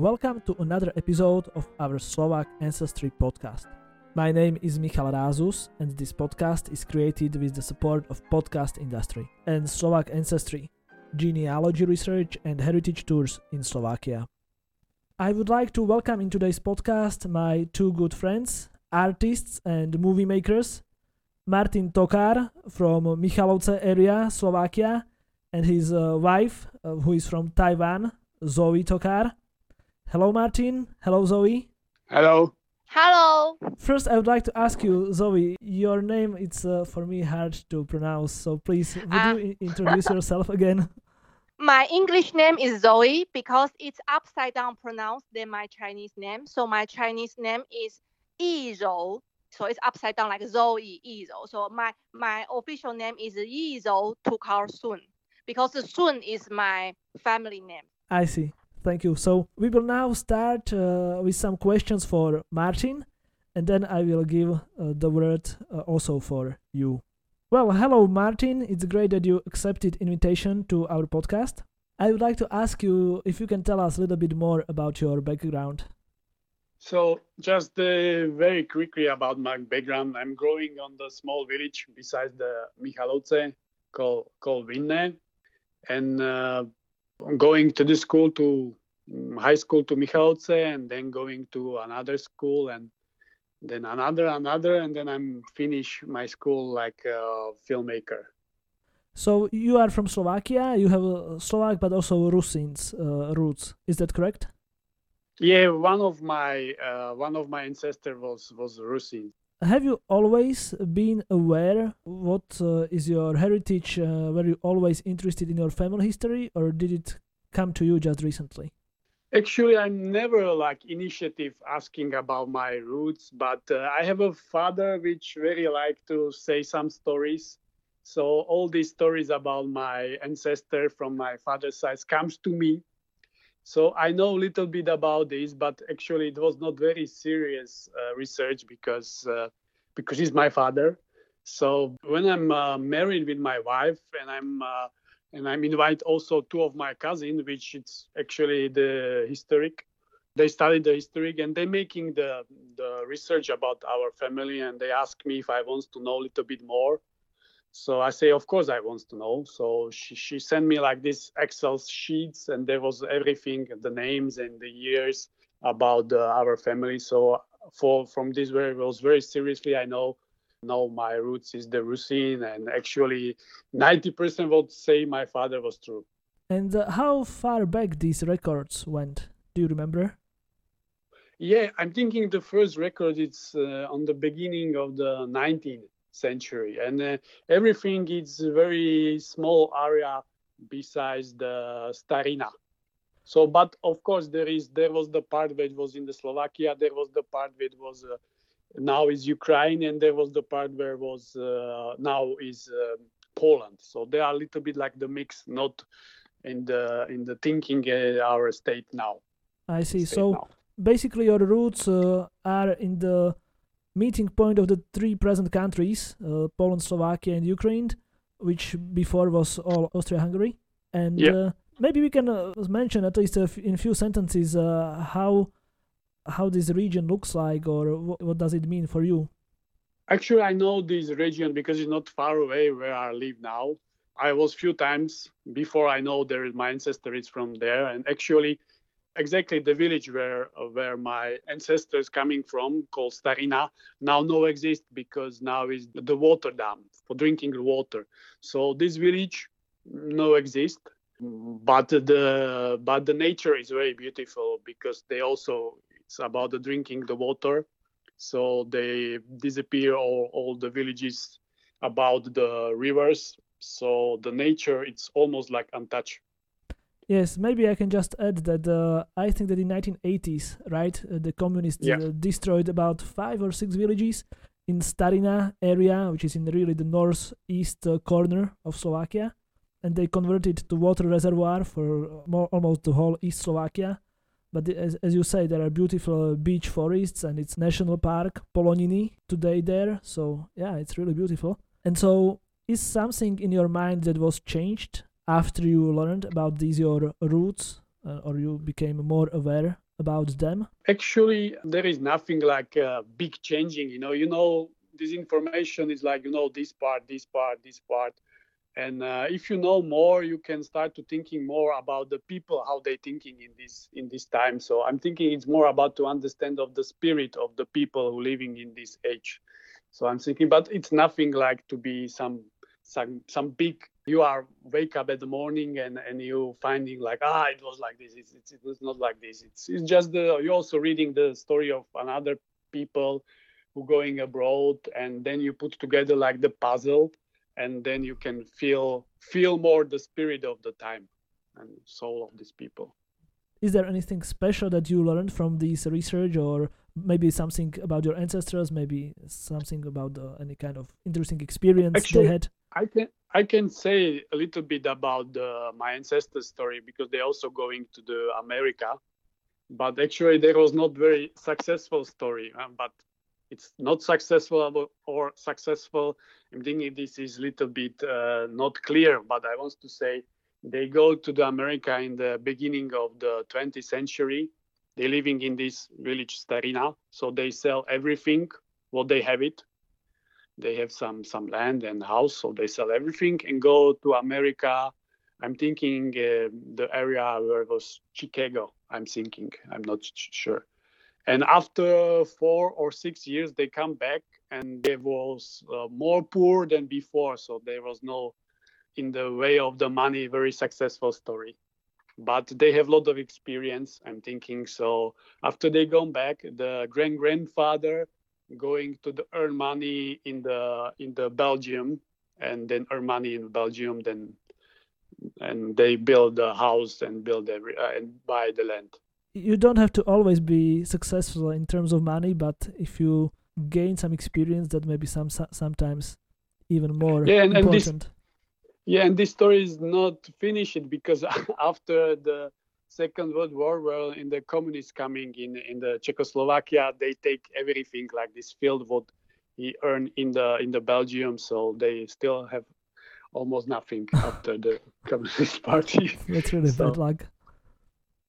Welcome to another episode of our Slovak Ancestry podcast. My name is Michal Rázus and this podcast is created with the support of podcast industry and Slovak Ancestry, genealogy research and heritage tours in Slovakia. I would like to welcome in today's podcast my two good friends, artists and movie makers, Martin Tokar from Michalovce area, Slovakia, and his uh, wife, uh, who is from Taiwan, Zoe Tokar. Hello, Martin. Hello, Zoe. Hello. Hello. First, I would like to ask you, Zoe, your name it's uh, for me hard to pronounce, so please would Ah. you introduce yourself again? My English name is Zoe because it's upside down pronounced than my Chinese name. So my Chinese name is Yi Zhou. So it's upside down like Zoe Yi Zhou. So my my official name is Yi Zhou Tokar Sun because Sun is my family name. I see. Thank you. So we will now start uh, with some questions for Martin, and then I will give uh, the word uh, also for you. Well, hello, Martin. It's great that you accepted invitation to our podcast. I would like to ask you if you can tell us a little bit more about your background. So, just uh, very quickly about my background. I'm growing on the small village beside the Michalovce called, called Vinne. And uh, going to the school to mm, high school to Michalovce and then going to another school and then another, another. And then I'm finish my school like a filmmaker. So you are from Slovakia. You have Slovak, but also Rusin's uh, roots. Is that correct? Yeah, one of my uh, one of my ancestors was was Rusin. Have you always been aware what uh, is your heritage? Uh, were you always interested in your family history, or did it come to you just recently? Actually, I'm never like initiative asking about my roots, but uh, I have a father which very like to say some stories. So all these stories about my ancestor from my father's side comes to me. So I know a little bit about this, but actually it was not very serious uh, research because uh, because he's my father. So when I'm uh, married with my wife and I'm uh, and I'm invite also two of my cousins, which it's actually the historic. They studied the historic and they're making the the research about our family and they ask me if I want to know a little bit more. So I say, of course I want to know. So she, she sent me like this Excel sheets and there was everything, the names and the years about uh, our family. So for from this very was very seriously, I know know my roots is the Rusin and actually 90% would say my father was true. And uh, how far back these records went? Do you remember? Yeah, I'm thinking the first record is uh, on the beginning of the 19th century, and uh, everything is a very small area besides the Starina. So, but of course, there is there was the part that was in the Slovakia, there was the part that was uh, now is Ukraine, and there was the part where was uh, now is uh, Poland. So they are a little bit like the mix, not in the in the thinking uh, our state now. I see. state So now. basically, your roots uh, are in the meeting point of the three present countries: uh, Poland, Slovakia, and Ukraine, which before was all Austria-Hungary. And Yeah. uh, maybe we can uh, mention at least a f- in few sentences uh, how how this region looks like, or wh- what does it mean for you? Actually, I know this region because it's not far away where I live now. I was few times before I know there is my ancestor is from there, and actually, exactly the village where where my ancestors coming from, called Starina, now no exist because now is the water dam for drinking water. So this village no exist, but the but the nature is very beautiful because they also it's about the drinking the water. So they disappear all, all the villages about the rivers. So the nature it's almost like untouched Yes, maybe I can just add that uh, I think that in 1980s, right, uh, the communists Yeah. uh, destroyed about five or six villages in Starina area, which is in really the northeast uh, corner of Slovakia, and they converted to water reservoir for uh, more, almost the whole East Slovakia. But the, as, as you say, there are beautiful uh, beach forests, and it's national park Poloniny today there. So yeah, it's really beautiful. And so, is something in your mind that was changed after you learned about these your roots uh, or you became more aware about them? Actually, there is nothing like uh, big changing. You know, you know, this information is like you know this part, this part, this part, and uh, if you know more, you can start to thinking more about the people, how they thinking in this in this time. So I'm thinking it's more about to understand of the spirit of the people who living in this age. So I'm thinking, but it's nothing like to be some some some big you are wake up at the morning and and you finding like ah it was like this. It's, it's, it's not like this. It's it's just the you're also reading the story of another people who going abroad and then you put together like the puzzle and then you can feel feel more the spirit of the time and soul of these people is there anything special that you learned from this research or maybe something about your ancestors maybe something about uh, any kind of interesting experience Actually, they had I can I can say a little bit about the, my ancestors' story because they're also going to the America, but actually there was not very successful story. Um, but it's not successful or successful. I'm thinking this is a little bit uh, not clear, but I want to say they go to the America in the beginning of the 20th century. They're living in this village Starina, so they sell everything what they have it. They have some some land and house so they sell everything and go to america. I'm thinking uh, the area where was chicago i'm thinking i'm not sure. And after four or six years they come back and they was uh, more poor than before so there was no in the way of the money very successful story but they have a lot of experience i'm thinking so after they go back the grand grandfather going to the earn money in the in the Belgium and then earn money in Belgium then and they build a house and build every uh, and buy the land. You don't have to always be successful in terms of money, but if you gain some experience, that may be some sometimes even more yeah, and, important. And this, yeah, and this story is not finished because after the Second World War, well, in the communists coming in in the Czechoslovakia, they take everything like this field what he earned in the in the Belgium, so they still have almost nothing after the communist party. That's really so, bad luck.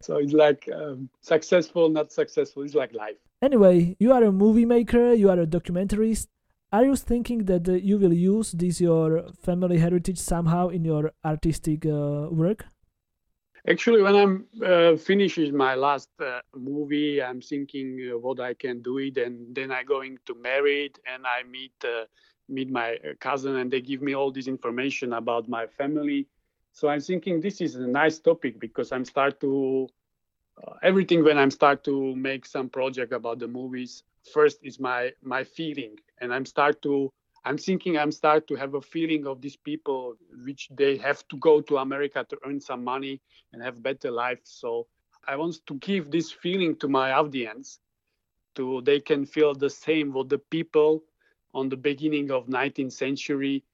So it's like um, successful, not successful. It's like life. Anyway, you are a movie maker. You are a documentarist. Are you thinking that uh, you will use this your family heritage somehow in your artistic uh, work? Actually, when I'm uh, finishing my last uh, movie, I'm thinking uh, what I can do it, and then I going to marry it, and I meet uh, meet my cousin, and they give me all this information about my family. So I'm thinking this is a nice topic because I'm start to everything when I'm start to make some project about the movies. First is my my feeling, and I'm start to I'm thinking I'm start to have a feeling of these people which they have to go to America to earn some money and have better life. So I want to give this feeling to my audience to they can feel the same what the people on the beginning of 19th century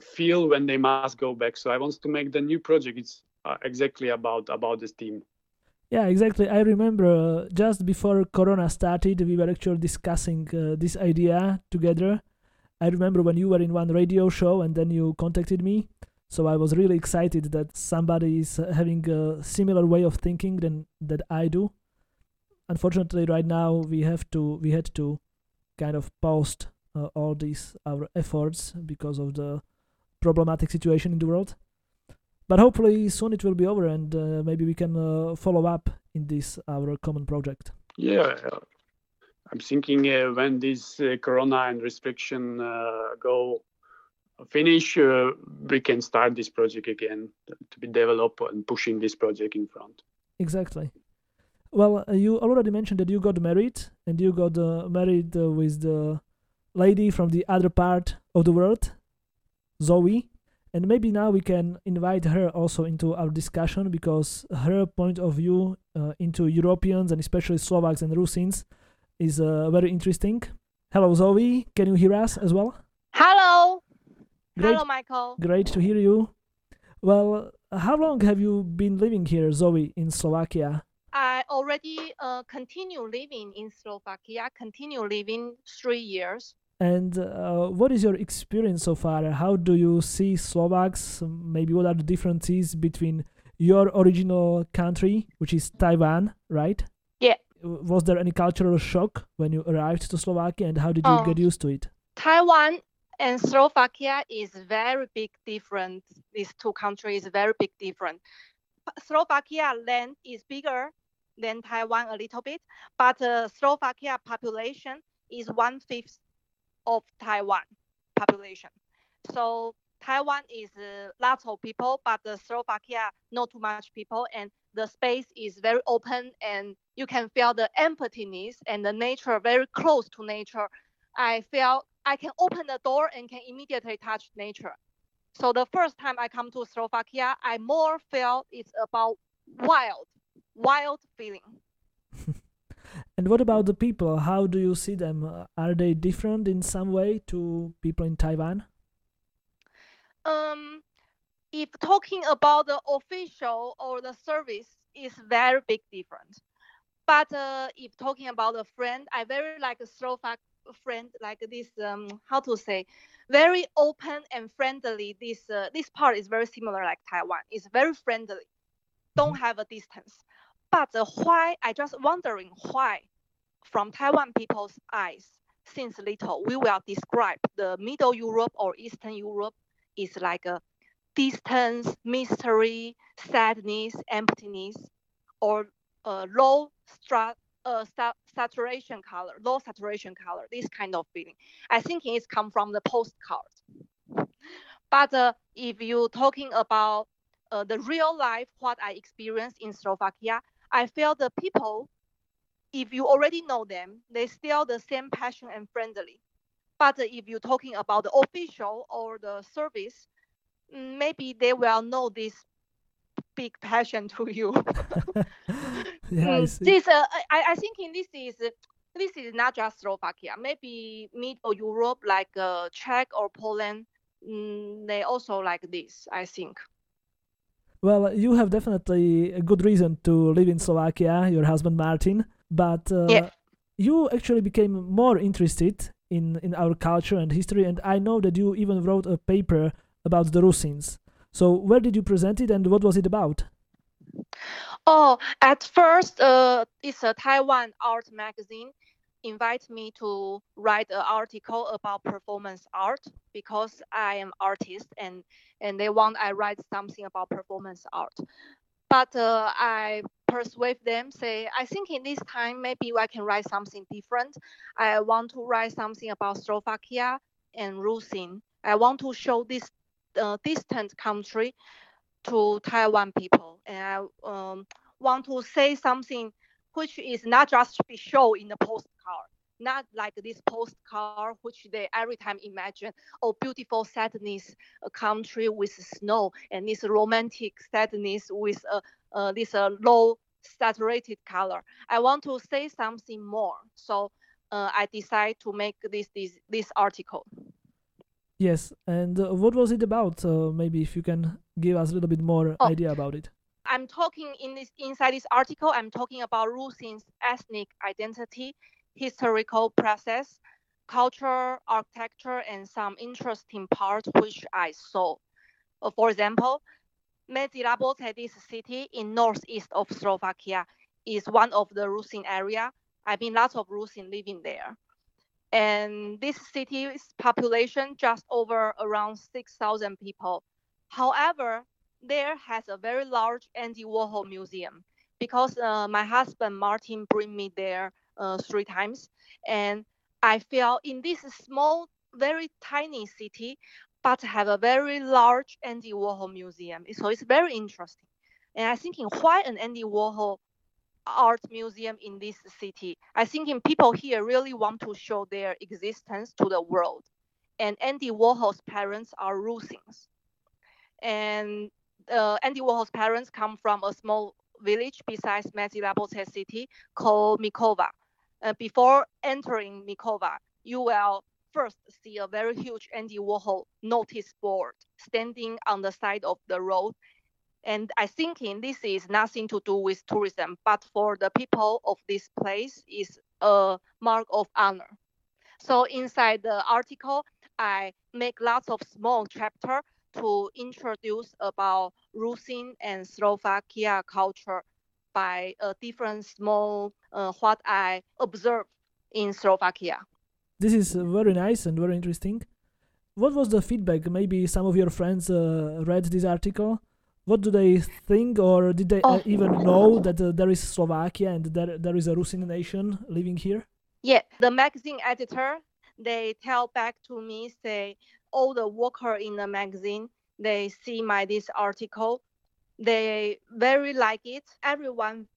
feel when they must go back. So I want to make the new project. It's uh, exactly about about this theme. Yeah, exactly. I remember uh, just before Corona started, we were actually discussing uh, this idea together I remember when you were in one radio show and then you contacted me. So I was really excited that somebody is uh, having a similar way of thinking than that I do. Unfortunately, right now we have to we had to kind of post uh, all these our efforts because of the problematic situation in the world. But hopefully soon it will be over and uh, maybe we can uh, follow up in this our common project. Yeah, I'm thinking uh, when this uh, corona and restriction uh, go finish, uh, we can start this project again to be developed and pushing this project in front. Exactly. Well, uh, you already mentioned that you got married and you got uh, married with the lady from the other part of the world, Zoe. And maybe now we can invite her also into our discussion because her point of view into Europeans and especially Slovaks and Rusyns is uh, very interesting. Hello, Zoe. Can you hear us as well? Hello. Great. Hello, Michael. Great to hear you. Well, how long have you been living here, Zoe, in Slovakia? I already uh, continue living in Slovakia, continue living three years. And uh, what is your experience so far? How do you see Slovaks? Maybe what are the differences between your original country, which is Taiwan, right? Yeah. Was there any cultural shock when you arrived to Slovakia, and how did you Oh. get used to it? Taiwan and Slovakia is very big different. These two countries very big different. Slovakia land is bigger than Taiwan a little bit, but uh, Slovakia population is one fifth of Taiwan population. So Taiwan is uh, lots of people, but the Slovakia not too much people, and the space is very open, and you can feel the emptiness and the nature very close to nature. I feel I can open the door and can immediately touch nature. So the first time I come to Slovakia, I more felt it's about wild, wild feeling. And what about the people? How do you see them? Are they different in some way to people in Taiwan? Um, if talking about the official or the service is very big difference. But uh, if talking about a friend, I very like a Slovak friend like this. Um, how to say, very open and friendly. This uh, this part is very similar like Taiwan. It's very friendly. Don't have a distance. But uh, why? I just wondering why, from Taiwan people's eyes, since little we will describe the Middle Europe or Eastern Europe is like a distance, mystery, sadness, emptiness, or uh, low stra- uh, sa- saturation color, low saturation color, this kind of feeling. I think it's come from the postcard. But uh, if you talking about uh, the real life, what I experienced in Slovakia, I feel the people, if you already know them, they still the same passion and friendly. But if you're talking about the official or the service, mm, maybe they will know this big passion to you. yeah, I Mm, see. this uh, I, I think in this is this is not just Slovakia. Maybe Middle Europe like uh, Czech or Poland, mm, they also like this. I think. Well, you have definitely a good reason to live in Slovakia, your husband Martin, but uh, Yeah. you actually became more interested in, in our culture and history, and I know that you even wrote a paper about the Rusins. So, where did you present it and what was it about? Oh, at first, uh, it's a Taiwan art magazine invite me to write an article about performance art because I am artist and and they want I write something about performance art. But uh, I persuade them, say I think in this time maybe I can write something different. I want to write something about Slovakia and Rusin. I want to show this uh, distant country to Taiwan people, and I um, want to say something which is not just to be shown in the postcard, not like this postcard which they every time imagine, oh, beautiful sadness, a country with snow, and this romantic sadness with a uh, this uh, low saturated color. I want to say something more, so uh, I decide to make this this this article. Yes, and uh, what was it about? Uh, maybe if you can give us a little bit more Oh. idea about it. I'm talking in this inside this article. I'm talking about Rusin's ethnic identity, historical process, culture, architecture, and some interesting parts which I saw. For example, Medzilaboce, this city in northeast of Slovakia, is one of the Rusin area. I mean, lots of Rusin living there. And this city's population just over around 6,000 people. However, there has a very large Andy Warhol museum because uh, my husband Martin bring me there uh, three times, and I feel in this small, very tiny city, but have a very large Andy Warhol museum. So it's very interesting, and I thinking why an Andy Warhol art museum in this city? I thinking people here really want to show their existence to the world, and Andy Warhol's parents are Rusins, and uh, Andy Warhol's parents come from a small village besides Medzilaboce city called Mikova. Uh, before entering Mikova, you will first see a very huge Andy Warhol notice board standing on the side of the road. And I thinking this is nothing to do with tourism, but for the people of this place is a mark of honor. So inside the article, I make lots of small chapter to introduce about Rusin and Slovakia culture by a different small uh, what I observed in Slovakia. This is very nice and very interesting. What was the feedback? Maybe some of your friends uh, read this article. What do they think, or did they uh, Oh. even know that uh, there is Slovakia and there there is a Rusin nation living here? Yeah, the magazine editor, they tell back to me, say, all the worker in the magazine, they see my this article, they very like it. Everyone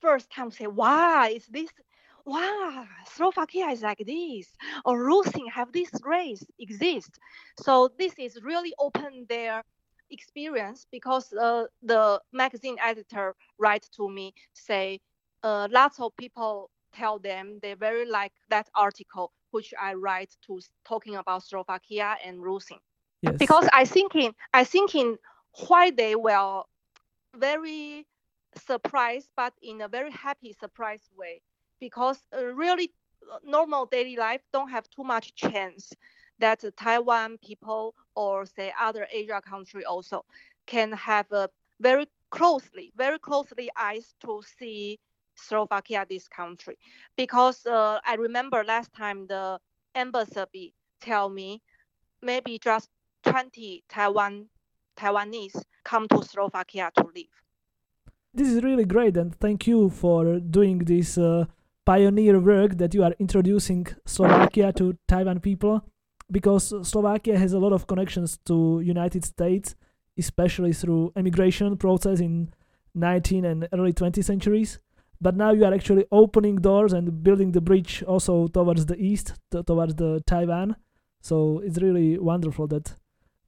first time say, wow, is this, wow, Slovakia is like this, or Rusin have this race exist. So this is really open their experience because uh, the magazine editor write to me, say, uh, lots of people tell them they very like that article which I write to talking about Slovakia and Rusin Yes. because I thinking I thinking why they were very surprised but in a very happy surprise way. Because uh, really uh, normal daily life don't have too much chance that Taiwan people or say other Asia country also can have a very closely very closely eyes to see Slovakia this country. Because uh, I remember last time the embassy tell me maybe just 20 Taiwan Taiwanese come to Slovakia to live. this is really great, and thank you for doing this uh, pioneer work that you are introducing Slovakia to Taiwan people, because Slovakia has a lot of connections to United States, especially through immigration process in 19 and early 20th centuries. But now you are actually opening doors and building the bridge also towards the east, t- towards the Taiwan. So it's really wonderful that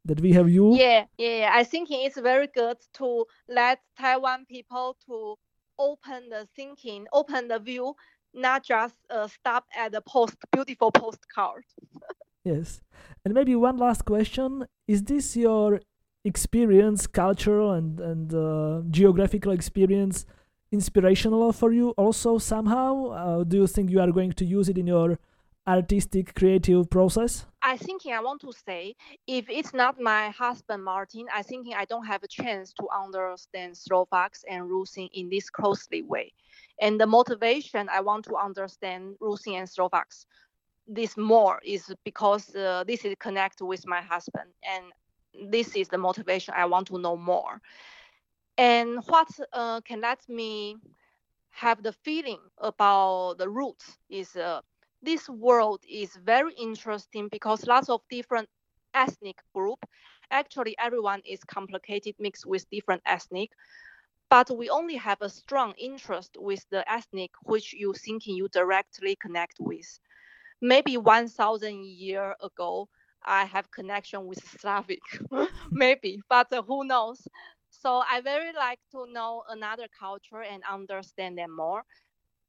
that we have you. Yeah, yeah. I think it's very good to let Taiwan people to open the thinking, open the view, not just uh, stop at the post beautiful postcard. Yes. And maybe one last question. Is this your experience, cultural and, and uh, geographical experience, inspirational for you also somehow? Uh, do you think you are going to use it in your artistic, creative process? I thinking I want to say, if it's not my husband Martin, I thinking I don't have a chance to understand Slovaks and Rusin in this closely way. And the motivation I want to understand Rusin and Slovaks this more is because uh, this is connected with my husband and this is the motivation I want to know more. And what uh, can let me have the feeling about the roots is uh, this world is very interesting because lots of different ethnic group actually everyone is complicated mixed with different ethnic but we only have a strong interest with the ethnic which you thinking you directly connect with. Maybe 1000 year ago i have connection with slavic. Maybe but who knows? So i very like to know another culture and understand them more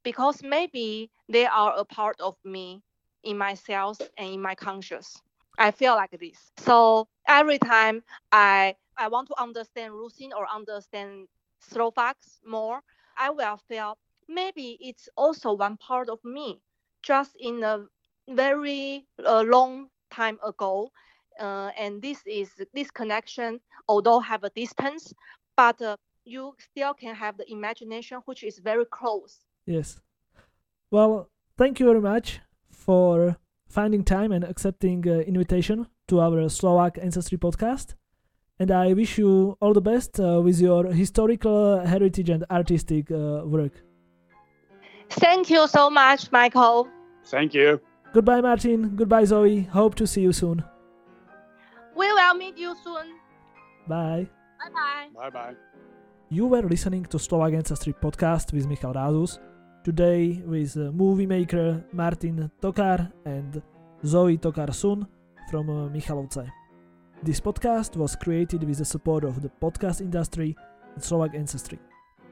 because maybe they are a part of me in myself and in my conscious. I feel like this. So every time I I want to understand Rusin or understand Slovaks more, I will feel maybe it's also one part of me. Just in a very uh, long time ago, uh, and this is this connection, although have a distance, but uh, you still can have the imagination, which is very close. Yes. Well, thank you very much for finding time and accepting uh, invitation to our Slovak Ancestry podcast. And I wish you all the best uh, with your historical heritage and artistic uh, work. Thank you so much, Michael. Thank you. Goodbye, Martin. Goodbye, Zoe. Hope to see you soon. We will meet you soon. Bye. Bye bye. Bye bye. You were listening to Slovak Ancestry podcast with Michal Rázus. Today with uh, movie maker Martin Tokar and Zoe Tokar Sun from uh, Michalovce. This podcast was created with the support of the podcast industry and Slovak Ancestry,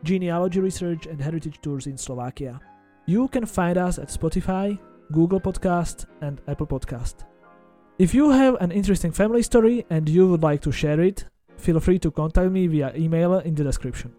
genealogy research and heritage tours in Slovakia. You can find us at Spotify, Google Podcast and Apple Podcast. If you have an interesting family story and you would like to share it, feel free to contact me via email in the description.